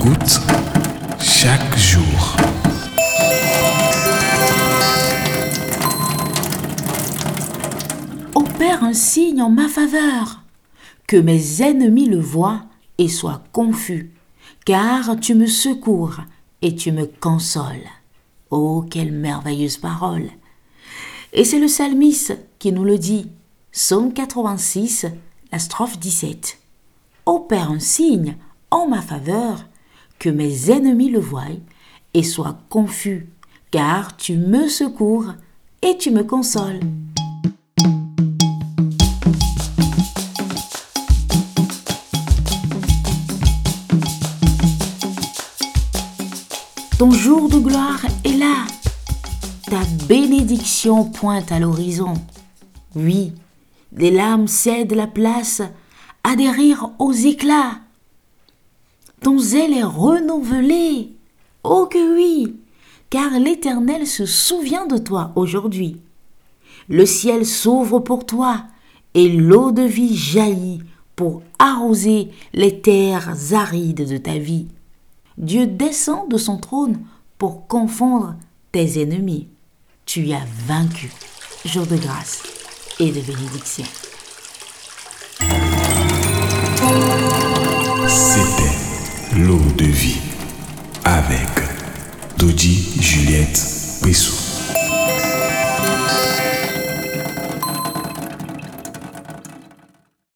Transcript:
écoute chaque jour. Opère un signe en ma faveur, que mes ennemis le voient et soient confus, car tu me secours et tu me consoles. Oh, quelle merveilleuse parole! Et c'est le psalmiste qui nous le dit, psaume 86, la strophe 17. Opère un signe en ma faveur que mes ennemis le voient et soient confus, car tu me secours et tu me consoles. Ton jour de gloire est là. Ta bénédiction pointe à l'horizon. Oui, les larmes cèdent la place à des rires aux éclats. Ton zèle est renouvelé. Oh que oui, car l'Éternel se souvient de toi aujourd'hui. Le ciel s'ouvre pour toi et l'eau de vie jaillit pour arroser les terres arides de ta vie. Dieu descend de son trône pour confondre tes ennemis. Tu as vaincu. Jour de grâce et de bénédiction. Dodi Juliette Pessou.